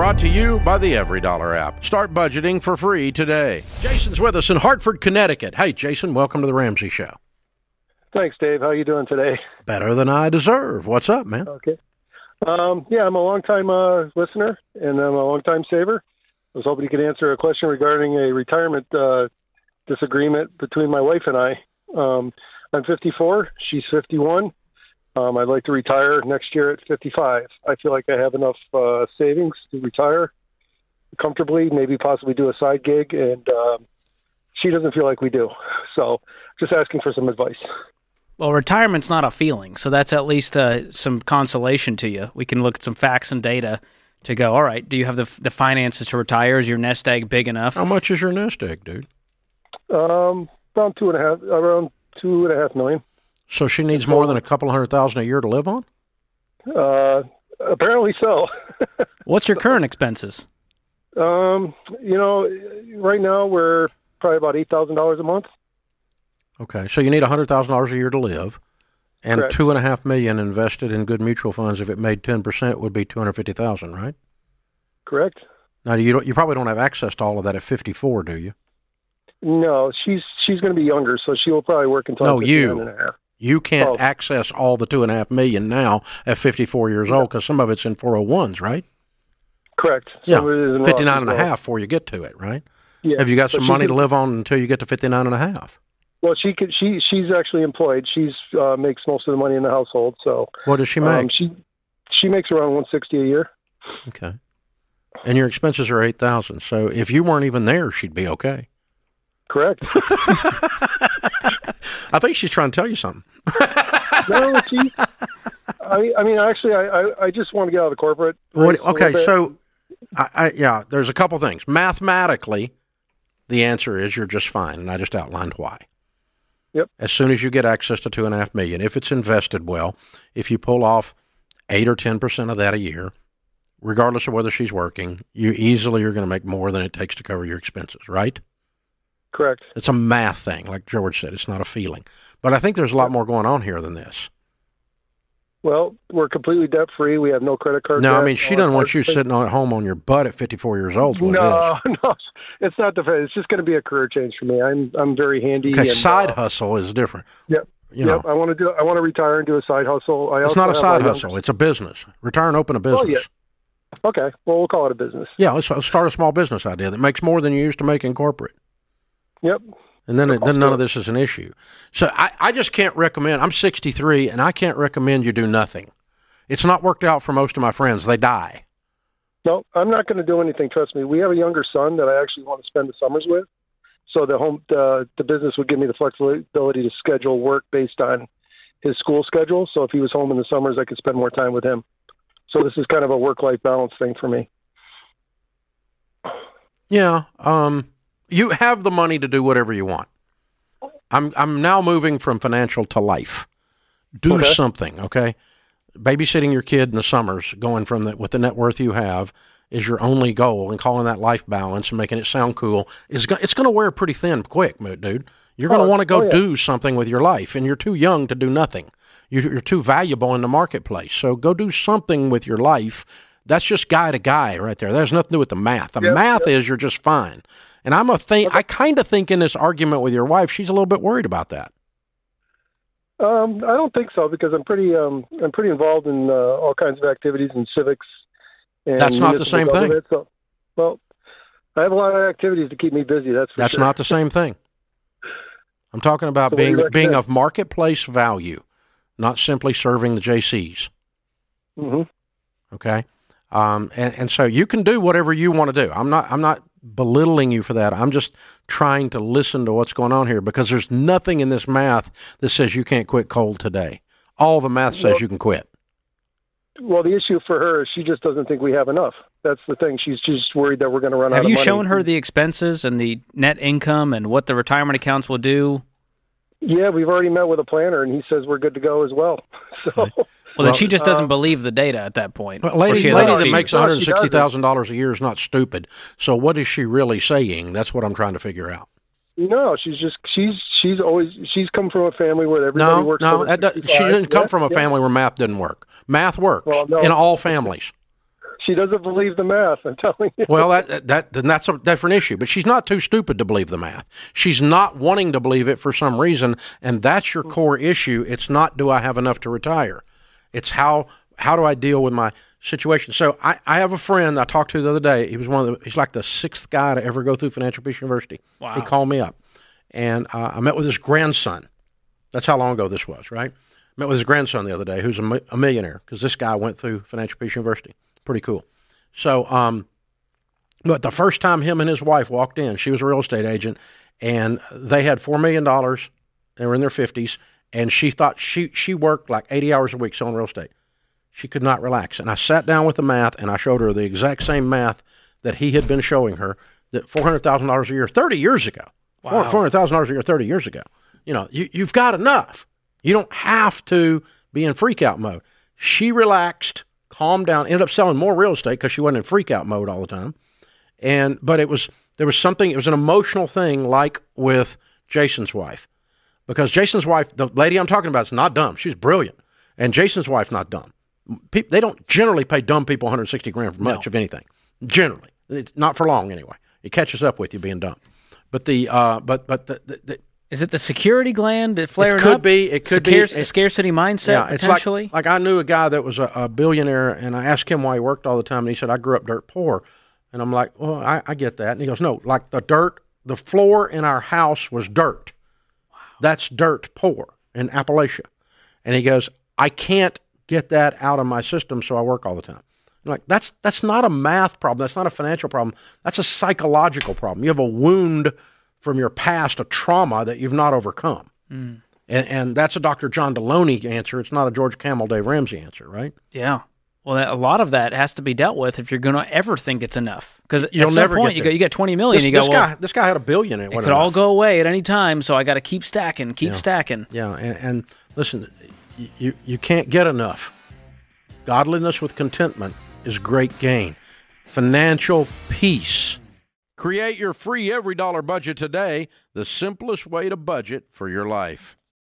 brought to you by the EveryDollar app. Start budgeting for free today. Jason's with us in Hartford, Connecticut. Hey, Jason, welcome to the Ramsey Show. Thanks, Dave. How you doing today? Better than I deserve. What's up, man? Okay. Um, yeah, I'm a long time uh, listener and I'm a long time saver. I was hoping you could answer a question regarding a retirement uh, disagreement between my wife and I. Um, I'm 54. She's 51. Um, I'd like to retire next year at 55. I feel like I have enough uh, savings to retire comfortably, maybe possibly do a side gig, and um, she doesn't feel like we do. So, just asking for some advice. Well, retirement's not a feeling, so that's at least uh, some consolation to you. We can look at some facts and data to go. All right, do you have the the finances to retire? Is your nest egg big enough? How much is your nest egg, dude? Um, around two and a half, around two and a half million. So she needs more than a couple hundred thousand a year to live on. Uh, apparently so. What's your current expenses? Um, you know, right now we're probably about eight thousand dollars a month. Okay, so you need a hundred thousand dollars a year to live, and Correct. two and a half million invested in good mutual funds. If it made ten percent, would be two hundred fifty thousand, right? Correct? Now you don't, you probably don't have access to all of that at fifty four, do you? No, she's she's going to be younger, so she will probably work until No, you. and a half. You can't Oh. access all the two and a half million now at fifty four years old because some of it's in four hundred ones, right? Correct. Yeah, Some of it is Roth fifty nine and a half before you get to it, right? Yeah. Have you got some money to live on until you get to fifty nine and a half? Well, she could. She she's actually employed. She's uh, makes most of the money in the household. So What does she make? um, she she makes around one sixty a year. okay, and your expenses are eight thousand. So if you weren't even there, she'd be okay. Correct. I think she's trying to tell you something. no, she. I I mean, actually, I I, I just want to get out of the corporate. What, race a little okay, so I, I, yeah, there's a couple things. Mathematically, the answer is you're just fine, and I just outlined why. Yep. As soon as you get access to two and a half million, if it's invested well, if you pull off eight or ten percent of that a year, regardless of whether she's working, you easily are going to make more than it takes to cover your expenses. Right? Correct. It's a math thing, like George said. It's not a feeling. But I think there's a lot more going on here than this. Well, we're completely debt free. We have no credit card. No, I mean she doesn't want you card- sitting at home on your butt at 54 years old. is what it is. No, no, it's not the. It's just going to be a career change for me. I'm I'm very handy. Okay, and, side uh, hustle is different. Yep. You know, yep. I want to do. I want to retire and do a side hustle. I it's not a side young- hustle. It's a business. Retire and open a business. Oh, yeah. Okay. Well, we'll call it a business. Yeah, let's, let's start a small business idea that makes more than you used to make in corporate. Yep. And then, then none of this is an issue. So I, I just can't recommend. I'm 63, and I can't recommend you do nothing. It's not worked out for most of my friends. They die. No, I'm not going to do anything. Trust me. We have a younger son that I actually want to spend the summers with. So the home, the the business would give me the flexibility to schedule work based on his school schedule. So if he was home in the summers, I could spend more time with him. So this is kind of a work life balance thing for me. Yeah. Um, you have the money to do whatever you want. I'm I'm now moving from financial to life. Do Okay. something, okay? Babysitting your kid in the summers, going from the, with the net worth you have, is your only goal, and calling that life balance and making it sound cool is go, it's going to wear pretty thin quick, dude. You're going to Oh, want to go oh, yeah. do something with your life, and you're too young to do nothing. You're, you're too valuable in the marketplace, so go do something with your life. That's just guy to guy right there. That has nothing to do with the math. The Yep, math is you're just fine. And I'm a think. I kind of think in this argument with your wife, she's a little bit worried about that. Um, I don't think so because I'm pretty um, I'm pretty involved in uh, all kinds of activities and civics. And That's not the same thing. So, well, I have a lot of activities to keep me busy. That's for That's sure. not the same thing. I'm talking about So being being of marketplace value, not simply serving the JCs. hmm Okay, um, and and so you can do whatever you want to do. I'm not I'm not belittling you for that. I'm just trying to listen to what's going on here because there's nothing in this math that says you can't quit cold today. All the math says Well- you can quit. Well, the issue for her is she just doesn't think we have enough. That's the thing. She's just worried that we're going to run out of it. Have you shown her the expenses and the net income and what the retirement accounts will do? Yeah, we've already met with a planner, and he says we're good to go as well. So, Well, Well, then she just doesn't uh, believe the data at that point. But Or lady, lady other that makes fears. No, one she hundred sixty thousand dollars a year is not stupid. So what is she really saying? That's what I'm trying to figure out. no, she's just she's she's always she's come from a family where everybody No, works. no, over that does, she didn't come Yeah, from a yeah. family where math didn't work. Math works Well, no. in all families. she doesn't believe the math. I'm telling you. Well, that that then that's a different issue. But she's not too stupid to believe the math. She's not wanting to believe it for some reason, and that's your core issue. It's not do I have enough to retire. It's how how do I deal with my situation. So I, I have a friend I talked to the other day. He was one of the he's like the sixth guy to ever go through Financial Peace University. Wow. He called me up, and uh, I met with his grandson. That's how long ago this was, right? Met with his grandson the other day, who's a, a millionaire, because this guy went through Financial Peace University. Pretty cool. So, um, but the first time him and his wife walked in, she was a real estate agent, and they had four million dollars. They were in their fifties, and she thought she she worked like eighty hours a week selling real estate. She could not relax, and I sat down with the math, and I showed her the exact same math that he had been showing her. That four hundred thousand dollars a year, thirty years ago, four Wow. hundred thousand dollars a year, thirty years ago. You know, you, you've got enough. You don't have to be in freak out mode. She relaxed, calmed down, ended up selling more real estate because she wasn't in freak out mode all the time. And but it was there was something. It was an emotional thing, like with Jason's wife, because Jason's wife, the lady I'm talking about, is not dumb. She's brilliant, and Jason's wife's not dumb. Pe- they don't generally pay dumb people 160 grand for much of anything. Generally, it's not for long anyway. It catches up with you being dumb. But the uh, but but the, the, the Is it the security gland that flaring could up? be, it could be. It- scarcity mindset yeah, it's like potentially. like I knew a guy that was a, a billionaire, and I asked him why he worked all the time, and he said I grew up dirt poor, and I'm like, well, I, I get that, and he goes, no, like the dirt, the floor in our house was dirt. That's dirt poor in Appalachia, and he goes, I can't get that out of my system, so I work all the time. I'm like that's that's not a math problem. That's not a financial problem. That's a psychological problem. You have a wound from your past, a trauma that you've not overcome. Mm. And, and that's a Dr. John Delony answer. It's not a George Kamel, Dave Ramsey answer, right? yeah. Well, that, a lot of that has to be dealt with if you're going to ever think it's enough. Because at You'll some never point, get you there. go, you get 20 million. This, you go, this well, guy, this guy had a billion. It it could all go away at any time, so I got to keep stacking, keep stacking. Yeah, and, and listen, y- you you can't get enough. Godliness with contentment is great gain. Financial peace. Create your free EveryDollar budget today. The simplest way to budget for your life.